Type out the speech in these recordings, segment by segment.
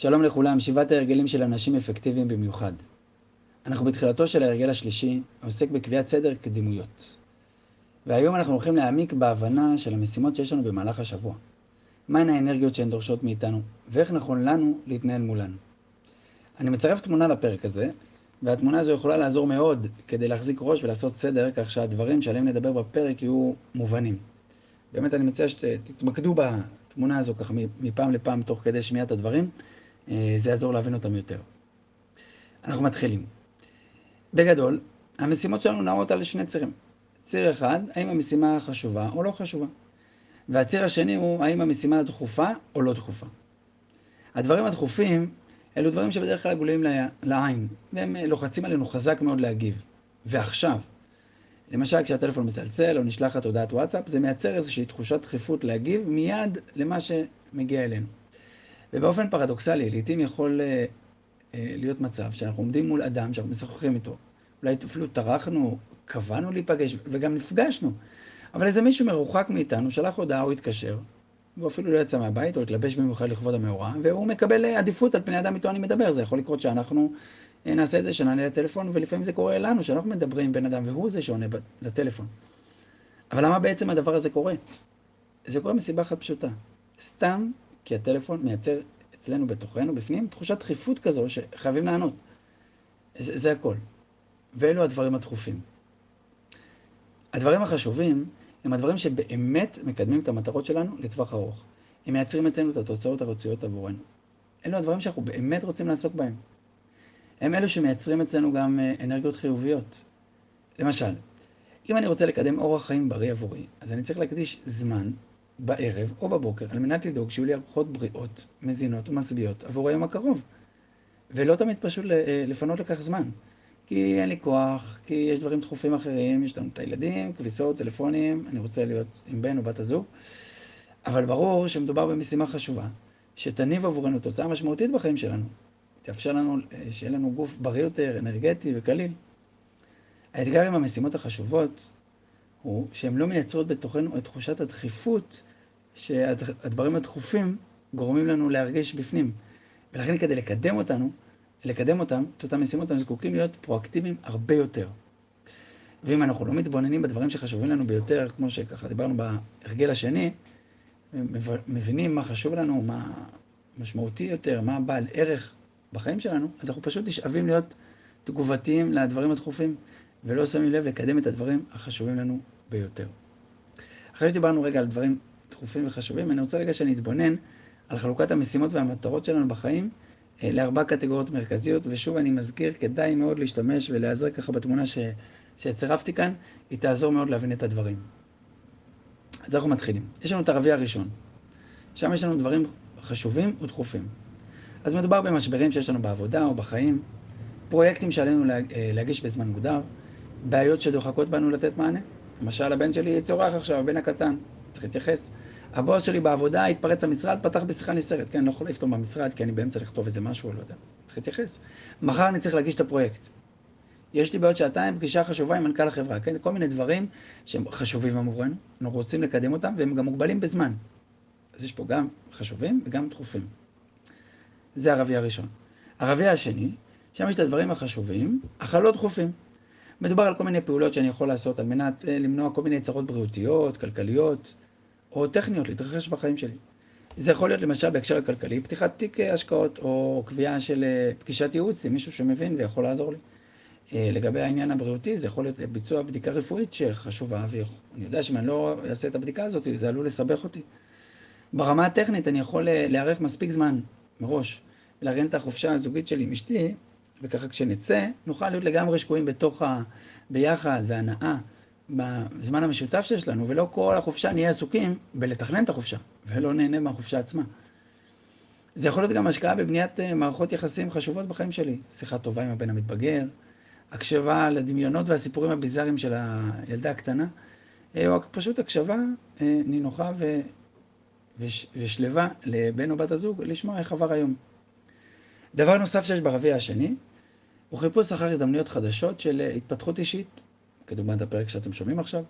שלום לכולם, שבעת ההרגלים של אנשים אפקטיביים במיוחד. אנחנו בתחילתו של ההרגל השלישי, העוסק בקביעת סדר קדימויות. והיום אנחנו הולכים להעמיק בהבנה של המשימות שיש לנו במהלך השבוע. מהן האנרגיות שהן דורשות מאיתנו, ואיך נכון לנו להתנהל מולן. אני מצרף תמונה לפרק הזה, והתמונה הזו יכולה לעזור מאוד כדי להחזיק ראש ולעשות סדר, כך שהדברים שעליהם נדבר בפרק יהיו מובנים. באמת אני מציע שתתמקדו בתמונה הזו ככה מפעם לפעם תוך כדי שמיעת הדברים, זה יעזור להבין אותם יותר. אנחנו מתחילים. בגדול, המשימות שלנו נעות על שני צירים. ציר אחד, האם המשימה חשובה או לא חשובה. והציר השני הוא, האם המשימה דחופה או לא דחופה. הדברים הדחופים, אלו דברים שבדרך כלל גלויים לעין, והם לוחצים עלינו חזק מאוד להגיב. ועכשיו, למשל כשהטלפון מצלצל או נשלחת הודעת וואטסאפ, זה מייצר איזושהי תחושת דחיפות להגיב מיד למה שמגיע אלינו. ובאופן פרדוקסלי, לעתים יכול אה, אה, להיות מצב שאנחנו עומדים מול אדם שאנחנו משוחחים איתו. אולי אפילו טרחנו, קבענו להיפגש, וגם נפגשנו. אבל איזה מישהו מרוחק מאיתנו שלח הודעה או התקשר, והוא אפילו לא יצא מהבית או התלבש במיוחד לכבוד המאורע, והוא מקבל אה, עדיפות על פני אדם איתו אני מדבר. זה יכול לקרות שאנחנו אה, נעשה את זה, שנענה לטלפון, ולפעמים זה קורה לנו, שאנחנו מדברים עם בן אדם והוא זה שעונה לטלפון. אבל למה בעצם הדבר הזה קורה? זה קורה מסיבה אחת פשוטה. סתם כי הטלפון מייצר אצלנו בתוכנו, בפנים, תחושת דחיפות כזו שחייבים לענות. זה, זה הכל. ואלו הדברים הדחופים. הדברים החשובים הם הדברים שבאמת מקדמים את המטרות שלנו לטווח ארוך. הם מייצרים אצלנו את התוצאות הרצויות עבורנו. אלו הדברים שאנחנו באמת רוצים לעסוק בהם. הם אלו שמייצרים אצלנו גם אה, אנרגיות חיוביות. למשל, אם אני רוצה לקדם אורח חיים בריא עבורי, אז אני צריך להקדיש זמן בערב או בבוקר, על מנת לדאוג שיהיו לי ארוחות בריאות, מזינות ומשביעות עבור היום הקרוב. ולא תמיד פשוט אה, לפנות לכך זמן. כי אין לי כוח, כי יש דברים דחופים אחרים, יש לנו את הילדים, כביסות, טלפונים, אני רוצה להיות עם בן או בת הזוג. אבל ברור שמדובר במשימה חשובה, שתניב עבורנו תוצאה משמעותית בחיים שלנו. תאפשר לנו, אה, שיהיה לנו גוף בריא יותר, אנרגטי וקליל. האתגר עם המשימות החשובות הוא שהן לא מייצרות בתוכנו את תחושת הדחיפות שהדברים הדחופים גורמים לנו להרגיש בפנים. ולכן כדי לקדם אותנו, לקדם אותם, את אותם משימות, אנחנו זקוקים להיות פרואקטיביים הרבה יותר. ואם אנחנו לא מתבוננים בדברים שחשובים לנו ביותר, כמו שככה דיברנו בהרגל השני, מבינים מה חשוב לנו, מה משמעותי יותר, מה בעל ערך בחיים שלנו, אז אנחנו פשוט נשאבים להיות תגובתיים לדברים הדחופים, ולא שמים לב לקדם את הדברים החשובים לנו ביותר. אחרי שדיברנו רגע על דברים דחופים וחשובים, אני רוצה רגע שאני אתבונן על חלוקת המשימות והמטרות שלנו בחיים אה, לארבע קטגוריות מרכזיות, ושוב אני מזכיר, כדאי מאוד להשתמש ולהיעזר ככה בתמונה ש... שצירפתי כאן, היא תעזור מאוד להבין את הדברים. אז אנחנו מתחילים. יש לנו את הרביע הראשון, שם יש לנו דברים חשובים ודחופים. אז מדובר במשברים שיש לנו בעבודה או בחיים, פרויקטים שעלינו אה, להגיש בזמן מוגדר, בעיות שדוחקות בנו לתת מענה. למשל, הבן שלי צורח עכשיו, הבן הקטן, צריך להתייחס. הבוס שלי בעבודה התפרץ למשרד, פתח בשיחה נסתרת. כן, אני לא יכול לפתור במשרד, כי אני באמצע לכתוב איזה משהו, לא יודע. צריך להתייחס. מחר אני צריך להגיש את הפרויקט. יש לי בעוד שעתיים פגישה חשובה עם מנכ"ל החברה, כן? כל מיני דברים שהם חשובים עבורנו, אנחנו רוצים לקדם אותם, והם גם מוגבלים בזמן. אז יש פה גם חשובים וגם דחופים. זה הרביע הראשון. הרביע השני, שם יש את הדברים החשובים, אך הלא דחופים. מדובר על כל מיני פעולות שאני יכול לעשות על מנת אה, למנוע כל מיני צרות בריאותיות, כלכליות, או טכניות להתרחש בחיים שלי. זה יכול להיות למשל בהקשר הכלכלי, פתיחת תיק אה, השקעות, או קביעה של אה, פגישת ייעוץ עם מישהו שמבין ויכול לעזור לי. לגבי העניין הבריאותי, זה יכול להיות ביצוע בדיקה רפואית שחשובה, ואני יודע שאם אני לא אעשה את הבדיקה הזאת, זה עלול לסבך אותי. ברמה הטכנית אני יכול להיערך מספיק זמן מראש, לארגן את החופשה הזוגית שלי עם אשתי, וככה כשנצא, נוכל להיות לגמרי שקועים בתוך ה... ביחד והנאה בזמן המשותף שיש לנו, ולא כל החופשה נהיה עסוקים בלתכנן את החופשה, ולא נהנה מהחופשה עצמה. זה יכול להיות גם השקעה בבניית אה, מערכות יחסים חשובות בחיים שלי. שיחה טובה עם הבן המתבגר, הקשבה לדמיונות והסיפורים הביזאריים של הילדה הקטנה, אה, או פשוט הקשבה אה, נינוחה ו... וש... ושלווה לבן או בת הזוג, לשמוע איך עבר היום. דבר נוסף שיש ברביע השני, הוא חיפוש אחר הזדמנויות חדשות של אה, התפתחות אישית, כדוגמת הפרק שאתם שומעים עכשיו,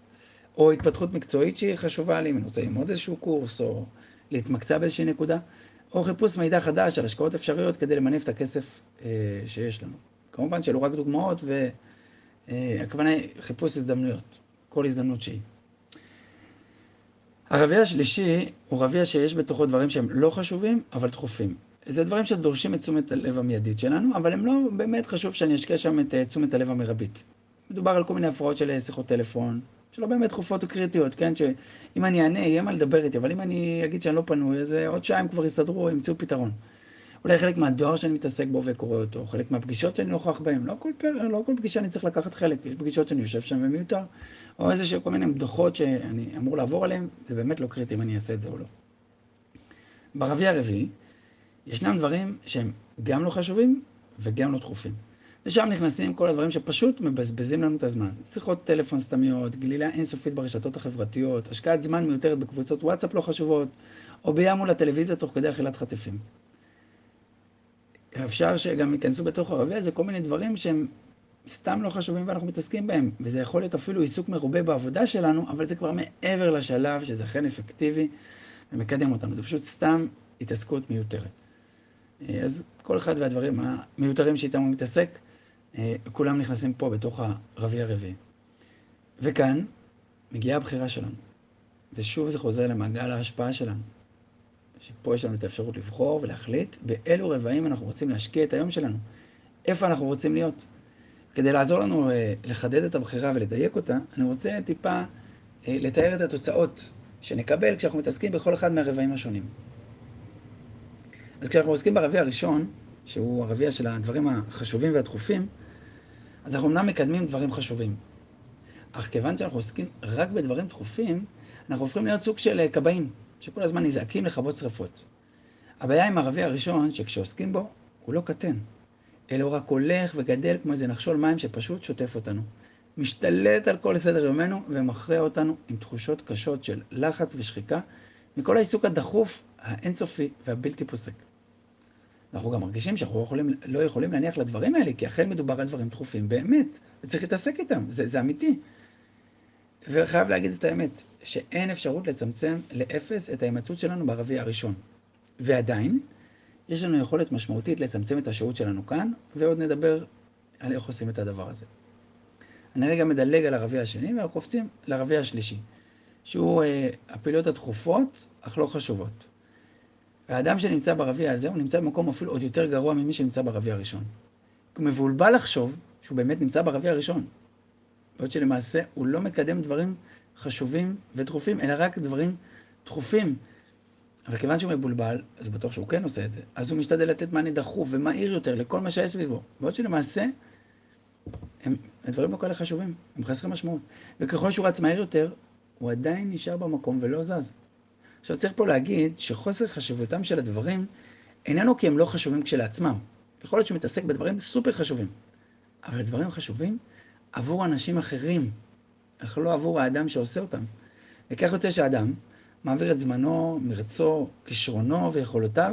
או התפתחות מקצועית שהיא חשובה לי, אם אני רוצה ללמוד איזשהו קורס, או להתמקצע באיזושהי נקודה. או חיפוש מידע חדש על השקעות אפשריות כדי למנף את הכסף אה, שיש לנו. כמובן שאלו רק דוגמאות, והכוונה היא חיפוש הזדמנויות, כל הזדמנות שהיא. הרביע השלישי הוא רביע שיש בתוכו דברים שהם לא חשובים, אבל דחופים. זה דברים שדורשים את תשומת הלב המיידית שלנו, אבל הם לא באמת חשוב שאני אשקיע שם את תשומת הלב המרבית. מדובר על כל מיני הפרעות של שיחות טלפון, שלא באמת דחופות וקריטיות, כן? שאם אני אענה, יהיה מה לדבר איתי, אבל אם אני אגיד שאני לא פנוי, אז עוד שעה הם כבר יסתדרו, ימצאו פתרון. אולי חלק מהדואר שאני מתעסק בו וקורא אותו, חלק מהפגישות שאני נוכח בהן, לא כל, פר, לא כל פגישה אני צריך לקחת חלק, יש פגישות שאני יושב שם ומיותר, או איזה שכל מיני דוחות שאני אמור לעבור עליהן, זה באמת לא קריטי אם אני אעשה את זה או לא. ברביע הרביעי, ישנם דברים שהם גם לא חשובים וגם לא דחופים. ושם נכנסים כל הדברים שפשוט מבזבזים לנו את הזמן. שיחות טלפון סתמיות, גלילה אינסופית ברשתות החברתיות, השקעת זמן מיותרת בקבוצות וואטסאפ לא חשובות, או בים מול הטלוויזיה תוך כדי אכילת חטיפים. אפשר שגם ייכנסו בתוך הרביע הזה כל מיני דברים שהם סתם לא חשובים ואנחנו מתעסקים בהם. וזה יכול להיות אפילו עיסוק מרובה בעבודה שלנו, אבל זה כבר מעבר לשלב שזה אכן אפקטיבי ומקדם אותנו. זה פשוט סתם התעסקות מיותרת. אז כל אחד והדברים המיותרים שאיתם הוא מתעסק, כולם נכנסים פה בתוך הרביע הרביעי. וכאן מגיעה הבחירה שלנו. ושוב זה חוזר למעגל ההשפעה שלנו. שפה יש לנו את האפשרות לבחור ולהחליט באילו רבעים אנחנו רוצים להשקיע את היום שלנו. איפה אנחנו רוצים להיות. כדי לעזור לנו אה, לחדד את הבחירה ולדייק אותה, אני רוצה טיפה אה, לתאר את התוצאות שנקבל כשאנחנו מתעסקים בכל אחד מהרבעים השונים. אז כשאנחנו עוסקים ברביע הראשון, שהוא הרביע של הדברים החשובים והדחופים, אז אנחנו אמנם מקדמים דברים חשובים. אך כיוון שאנחנו עוסקים רק בדברים דחופים, אנחנו הופכים להיות סוג של אה, כבאים. שכל הזמן נזעקים לכבות שרפות. הבעיה עם הרביע הראשון, שכשעוסקים בו, הוא לא קטן, אלא הוא רק הולך וגדל כמו איזה נחשול מים שפשוט שוטף אותנו. משתלט על כל סדר יומנו ומכריע אותנו עם תחושות קשות של לחץ ושחיקה מכל העיסוק הדחוף, האינסופי והבלתי פוסק. אנחנו גם מרגישים שאנחנו יכולים, לא יכולים להניח לדברים האלה, כי אכן מדובר על דברים דחופים באמת, וצריך להתעסק איתם, זה, זה אמיתי. וחייב להגיד את האמת, שאין אפשרות לצמצם לאפס את ההימצאות שלנו ברביע הראשון. ועדיין, יש לנו יכולת משמעותית לצמצם את השהות שלנו כאן, ועוד נדבר על איך עושים את הדבר הזה. אני רגע מדלג על הרביע השני, וקופצים לרביע השלישי, שהוא אה, הפעילויות הדחופות, אך לא חשובות. והאדם שנמצא ברביע הזה, הוא נמצא במקום אפילו עוד יותר גרוע ממי שנמצא ברביע הראשון. הוא מבולבל לחשוב שהוא באמת נמצא ברביע הראשון. בעוד שלמעשה הוא לא מקדם דברים חשובים ודחופים, אלא רק דברים דחופים. אבל כיוון שהוא מבולבל, אז בטוח שהוא כן עושה את זה. אז הוא משתדל לתת מענה דחוף ומהיר יותר לכל מה שיש סביבו. בעוד שלמעשה, הם, הדברים לא כאלה חשובים, הם חסרי משמעות. וככל שהוא רץ מהיר יותר, הוא עדיין נשאר במקום ולא זז. עכשיו צריך פה להגיד שחוסר חשיבותם של הדברים איננו כי הם לא חשובים כשלעצמם. יכול להיות שהוא מתעסק בדברים סופר חשובים. אבל דברים חשובים עבור אנשים אחרים, אך לא עבור האדם שעושה אותם. וכך יוצא שאדם מעביר את זמנו, מרצו, כישרונו ויכולותיו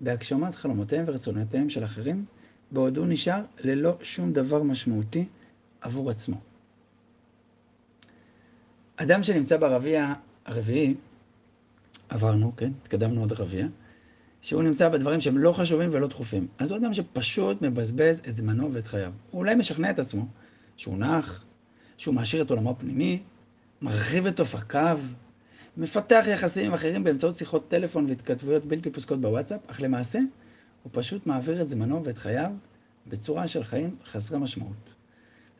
בהגשמת חלומותיהם ורצונותיהם של אחרים, בעוד הוא נשאר ללא שום דבר משמעותי עבור עצמו. אדם שנמצא ברביע הרביעי, עברנו, כן, התקדמנו עוד רביע, שהוא נמצא בדברים שהם לא חשובים ולא דחופים. אז הוא אדם שפשוט מבזבז את זמנו ואת חייו. הוא אולי משכנע את עצמו שהוא נח, שהוא מעשיר את עולמו הפנימי, מרחיב את אופקיו, מפתח יחסים עם אחרים באמצעות שיחות טלפון והתכתבויות בלתי פוסקות בוואטסאפ, אך למעשה הוא פשוט מעביר את זמנו ואת חייו בצורה של חיים חסרי משמעות.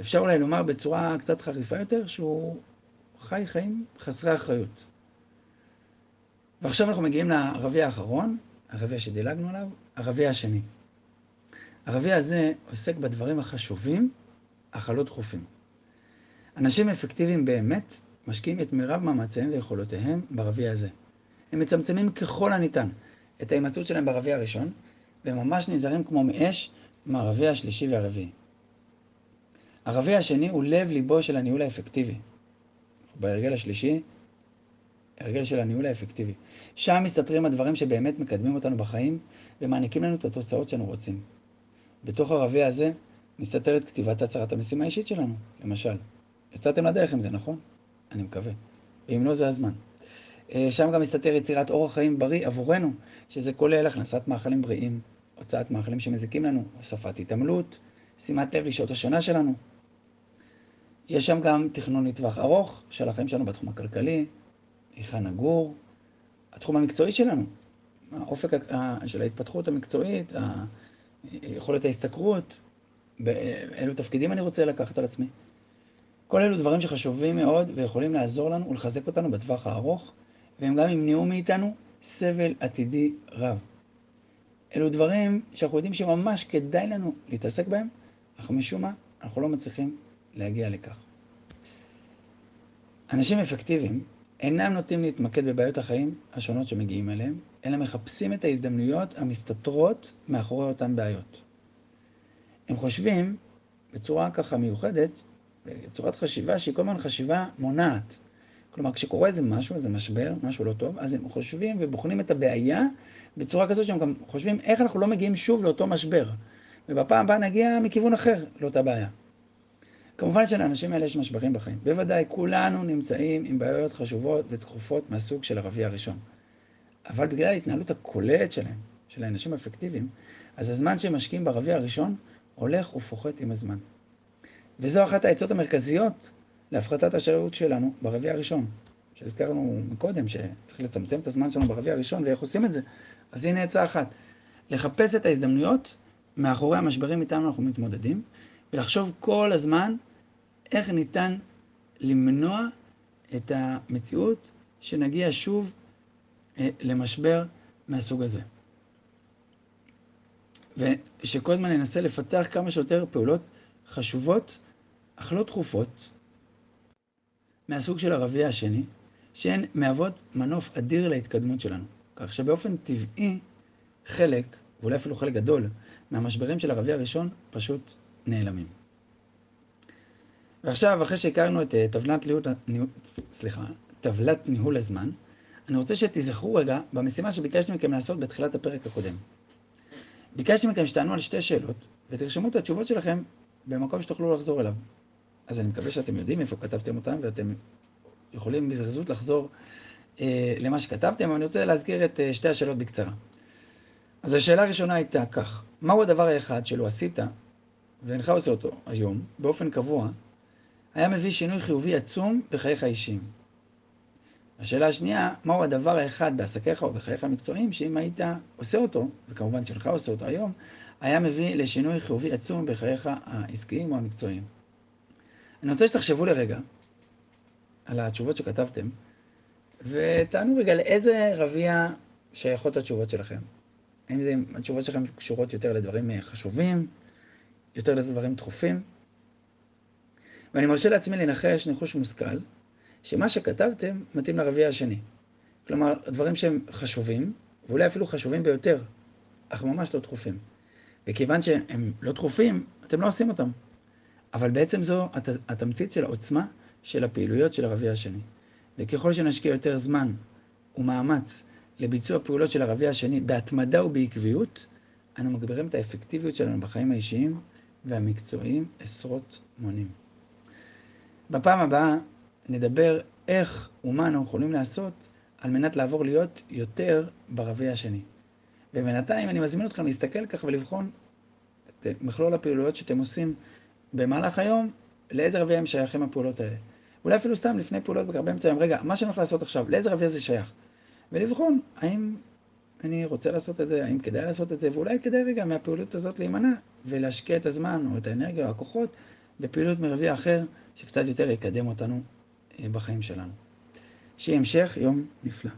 אפשר אולי לומר בצורה קצת חריפה יותר שהוא חי חיים חסרי אחריות. ועכשיו אנחנו מגיעים לרביע האחרון, הרביע שדילגנו עליו, הרביע השני. הרביע הזה עוסק בדברים החשובים אך הלא דחופים. אנשים אפקטיביים באמת משקיעים את מירב מאמציהם ויכולותיהם ברביע הזה. הם מצמצמים ככל הניתן את ההימצאות שלהם ברביע הראשון, והם ממש נזהרים כמו מאש מהרביע השלישי והרביעי. הרביע השני הוא לב ליבו של הניהול האפקטיבי. בהרגל השלישי, הרגל של הניהול האפקטיבי. שם מסתתרים הדברים שבאמת מקדמים אותנו בחיים ומעניקים לנו את התוצאות שאנו רוצים. בתוך הרביע הזה מסתתרת כתיבת הצהרת המשימה האישית שלנו, למשל. יצאתם לדרך עם זה, נכון? אני מקווה. ואם לא, זה הזמן. אה, שם גם מסתתר יצירת אורח חיים בריא עבורנו, שזה כולל הכנסת מאכלים בריאים, הוצאת מאכלים שמזיקים לנו, הוספת התעמלות, שימת לב לשעות השנה שלנו. יש שם גם תכנון לטווח ארוך של החיים שלנו בתחום הכלכלי, היכן נגור, התחום המקצועי שלנו, האופק של ההתפתחות המקצועית, יכולת ההשתכרות, באילו תפקידים אני רוצה לקחת על עצמי. כל אלו דברים שחשובים מאוד ויכולים לעזור לנו ולחזק אותנו בטווח הארוך, והם גם ימנעו מאיתנו סבל עתידי רב. אלו דברים שאנחנו יודעים שממש כדאי לנו להתעסק בהם, אך משום מה אנחנו לא מצליחים להגיע לכך. אנשים אפקטיביים אינם נוטים להתמקד בבעיות החיים השונות שמגיעים אליהם, אלא מחפשים את ההזדמנויות המסתתרות מאחורי אותן בעיות. הם חושבים בצורה ככה מיוחדת, בצורת חשיבה שהיא כל הזמן חשיבה מונעת. כלומר, כשקורה איזה משהו, איזה משבר, משהו לא טוב, אז הם חושבים ובוחנים את הבעיה בצורה כזאת שהם גם חושבים איך אנחנו לא מגיעים שוב לאותו משבר. ובפעם הבאה נגיע מכיוון אחר לאותה בעיה. כמובן שלאנשים האלה יש משברים בחיים. בוודאי, כולנו נמצאים עם בעיות חשובות ודחופות מהסוג של הרביעי הראשון. אבל בגלל ההתנהלות הכוללת שלהם, של האנשים האפקטיביים, אז הזמן שהם משקיעים ברביעי הראשון הולך ופוחת עם הזמן. וזו אחת העצות המרכזיות להפחתת השרירות שלנו ברביעי הראשון. שהזכרנו מקודם, שצריך לצמצם את הזמן שלנו ברביעי הראשון, ואיך עושים את זה. אז הנה עצה אחת. לחפש את ההזדמנויות מאחורי המשברים איתם אנחנו מתמודדים, ולחשוב כל הזמן איך ניתן למנוע את המציאות שנגיע שוב אה, למשבר מהסוג הזה. ושכל הזמן ננסה לפתח כמה שיותר פעולות חשובות, אך לא דחופות, מהסוג של הרביעי השני, שהן מהוות מנוף אדיר להתקדמות שלנו. כך שבאופן טבעי, חלק, ואולי אפילו חלק גדול, מהמשברים של הרביעי הראשון פשוט נעלמים. ועכשיו, אחרי שהכרנו את אה, טבלת, ניהול, ניהול, סליחה, טבלת ניהול הזמן, אני רוצה שתיזכרו רגע במשימה שביקשתי מכם לעשות בתחילת הפרק הקודם. ביקשתי מכם שתענו על שתי שאלות, ותרשמו את התשובות שלכם במקום שתוכלו לחזור אליו. אז אני מקווה שאתם יודעים איפה כתבתם אותם, ואתם יכולים בזרזות לחזור אה, למה שכתבתם, אבל אני רוצה להזכיר את אה, שתי השאלות בקצרה. אז השאלה הראשונה הייתה כך, מהו הדבר האחד שלא עשית, ואינך עושה אותו היום, באופן קבוע, היה מביא שינוי חיובי עצום בחייך האישיים? השאלה השנייה, מהו הדבר האחד בעסקיך או בחייך המקצועיים, שאם היית עושה אותו, וכמובן שלך עושה אותו היום, היה מביא לשינוי חיובי עצום בחייך העסקיים או המקצועיים. אני רוצה שתחשבו לרגע על התשובות שכתבתם, ותענו רגע לאיזה רביע שייכות התשובות שלכם. האם זה, התשובות שלכם קשורות יותר לדברים חשובים, יותר לדברים דחופים? ואני מרשה לעצמי לנחש ניחוש מושכל, שמה שכתבתם מתאים לרביע השני. כלומר, דברים שהם חשובים, ואולי אפילו חשובים ביותר, אך ממש לא דחופים. וכיוון שהם לא דחופים, אתם לא עושים אותם. אבל בעצם זו הת, התמצית של העוצמה של הפעילויות של הרביע השני. וככל שנשקיע יותר זמן ומאמץ לביצוע פעולות של הרביע השני בהתמדה ובעקביות, אנו מגבירים את האפקטיביות שלנו בחיים האישיים והמקצועיים עשרות מונים. בפעם הבאה נדבר איך ומה אנחנו יכולים לעשות על מנת לעבור להיות יותר ברביע השני. ובינתיים אני מזמין אתכם להסתכל ככה ולבחון את מכלול הפעילויות שאתם עושים במהלך היום, לאיזה רביע הם שייכים הפעולות האלה. אולי אפילו סתם לפני פעולות באמצע היום, רגע, מה שאני הולך לעשות עכשיו, לאיזה רביע זה שייך? ולבחון האם אני רוצה לעשות את זה, האם כדאי לעשות את זה, ואולי כדאי רגע מהפעילות הזאת להימנע ולהשקיע את הזמן או את האנרגיה או הכוחות בפעילות מרביע אחר, שקצת יותר יקדם אותנו אה, בחיים שלנו. שיהיה המשך יום נפלא.